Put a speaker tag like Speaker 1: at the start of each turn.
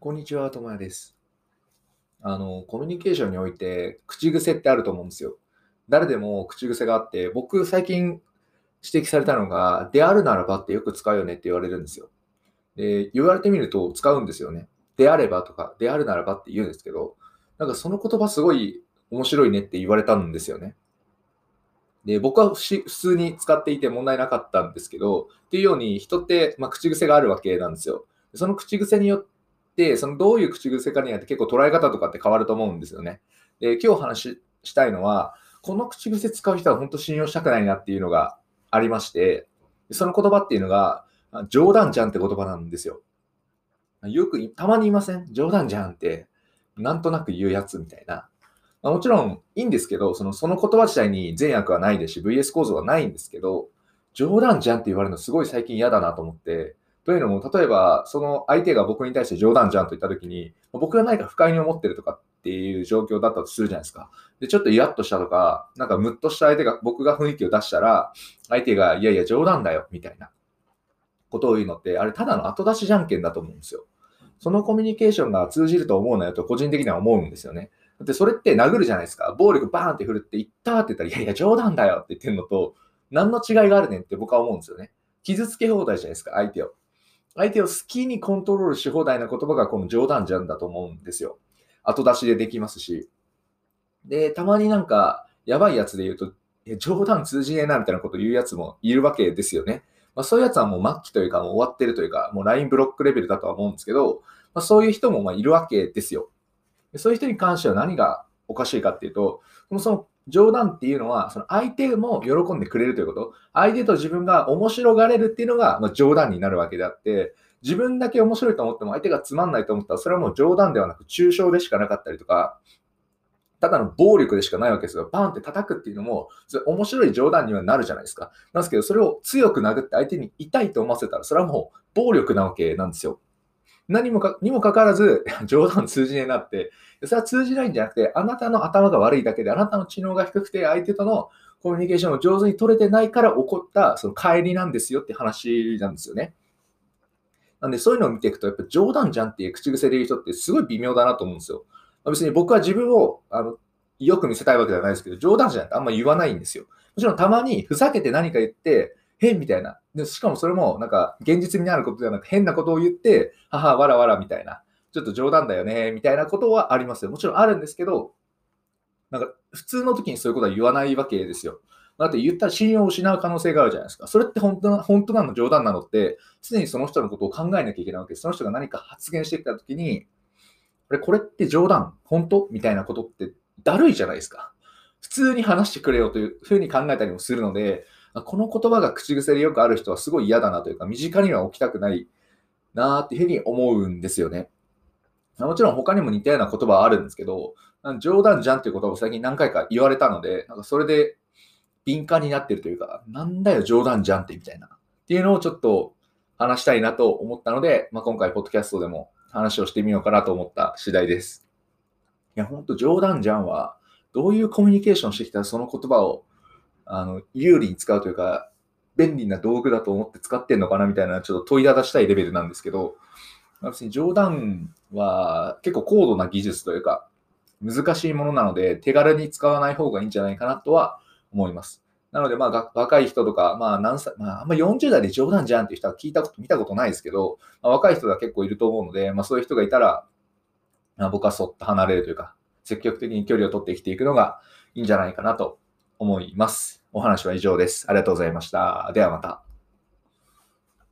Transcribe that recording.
Speaker 1: こんにちは、ともやです。あの、コミュニケーションにおいて、口癖ってあると思うんですよ。誰でも口癖があって、僕、最近指摘されたのが、であるならばってよく使うよねって言われるんですよ。で、言われてみると使うんですよね。であればとか、であるならばって言うんですけど、なんかその言葉すごい面白いねって言われたんですよね。で、僕は普通に使っていて問題なかったんですけど、っていうように人って、まあ、口癖があるわけなんですよ。その口癖によって、そのどういう口癖かによって結構捉え方とかって変わると思うんですよね。で、今日話ししたいのは、この口癖使う人は本当信用したくないなっていうのがありまして、その言葉っていうのが、冗談じゃんって言葉なんですよ。よく、たまに言いません？冗談じゃんって、なんとなく言うやつみたいな。まあもちろんいいんですけど、そのその言葉自体に善悪はないですし、VS 構造はないんですけど、冗談じゃんって言われるのすごい最近嫌だなと思って、というのも、例えば、その相手が僕に対して冗談じゃんと言ったときに、僕が何か不快に思ってるとかっていう状況だったとするじゃないですか。で、ちょっとイラッとしたとか、なんかムッとした相手が、僕が雰囲気を出したら、相手が、いやいや、冗談だよ、みたいなことを言うのって、あれ、ただの後出しじゃんけんだと思うんですよ。そのコミュニケーションが通じると思うなよと、個人的には思うんですよね。だって、それって殴るじゃないですか。暴力バーンって振るって、言ったって言ったら、いやいや、冗談だよって言ってるのと、何の違いがあるねんって僕は思うんですよね。傷つけ放題じゃないですか、相手を。相手を好きにコントロールし放題な言葉がこの冗談じゃんだと思うんですよ。後出しでできますし。で、たまになんか、やばいやつで言うと、冗談通じねえなみたいなこと言うやつもいるわけですよね。まあ、そういうやつはもう末期というか、もう終わってるというか、もう LINE ブロックレベルだとは思うんですけど、まあ、そういう人もまいるわけですよ。そういう人に関しては何がおかしいかっていうと、そもそも冗談っていうのは、その相手も喜んでくれるということ、相手と自分が面白がれるっていうのが、まあ、冗談になるわけであって、自分だけ面白いと思っても相手がつまんないと思ったら、それはもう冗談ではなく抽象でしかなかったりとか、ただの暴力でしかないわけですよ。バーンって叩くっていうのも、それ面白い冗談にはなるじゃないですか。なんですけど、それを強く殴って相手に痛いと思わせたら、それはもう暴力なわけなんですよ。何もかにもかかわらず、冗談通じねえなって、それは通じないんじゃなくて、あなたの頭が悪いだけで、あなたの知能が低くて、相手とのコミュニケーションを上手に取れてないから起こったその帰りなんですよって話なんですよね。なんで、そういうのを見ていくと、やっぱ冗談じゃんっていう口癖で言う人ってすごい微妙だなと思うんですよ。ま別に僕は自分をあのよく見せたいわけではないですけど、冗談じゃんってあんま言わないんですよ。もちろんたまにふざけて何か言って、変みたいな。でしかもそれもなんか現実味のあることではなく変なことを言って、母わらわらみたいな。ちょっと冗談だよね、みたいなことはありますよ。もちろんあるんですけど、なんか普通の時にそういうことは言わないわけですよ。だって言ったら信用を失う可能性があるじゃないですか。それって本当な本当なの冗談なのって、常にその人のことを考えなきゃいけないわけです。その人が何か発言してきた時に、これこれって冗談本当みたいなことってだるいじゃないですか。普通に話してくれよというふうに考えたりもするので、この言葉が口癖でよくある人はすごい嫌だなというか、身近には置きたくないなっていうふうに思うんですよね。もちろん他にも似たような言葉はあるんですけど、冗談じゃんっていう言葉を最近何回か言われたので、なんかそれで敏感になってるというか、なんだよ冗談じゃんってみたいな。っていうのをちょっと話したいなと思ったので、まあ、今回ポッドキャストでも話をしてみようかなと思った次第です。いや、ほんと冗談じゃんは、どういうコミュニケーションしてきたらその言葉をあの有利に使うというか、便利な道具だと思って使ってんのかなみたいな、ちょっと問いただしたいレベルなんですけど、別に冗談は結構高度な技術というか、難しいものなので、手軽に使わない方がいいんじゃないかなとは思います。なので、まあ、若い人とか、まあ、何歳、まあ、あんま40代で冗談じゃんっていう人は聞いたこと、見たことないですけど、まあ、若い人が結構いると思うので、まあ、そういう人がいたら、まあ、僕はそっと離れるというか、積極的に距離を取って生きていくのがいいんじゃないかなと思います。お話は以上です。ありがとうございました。ではまた。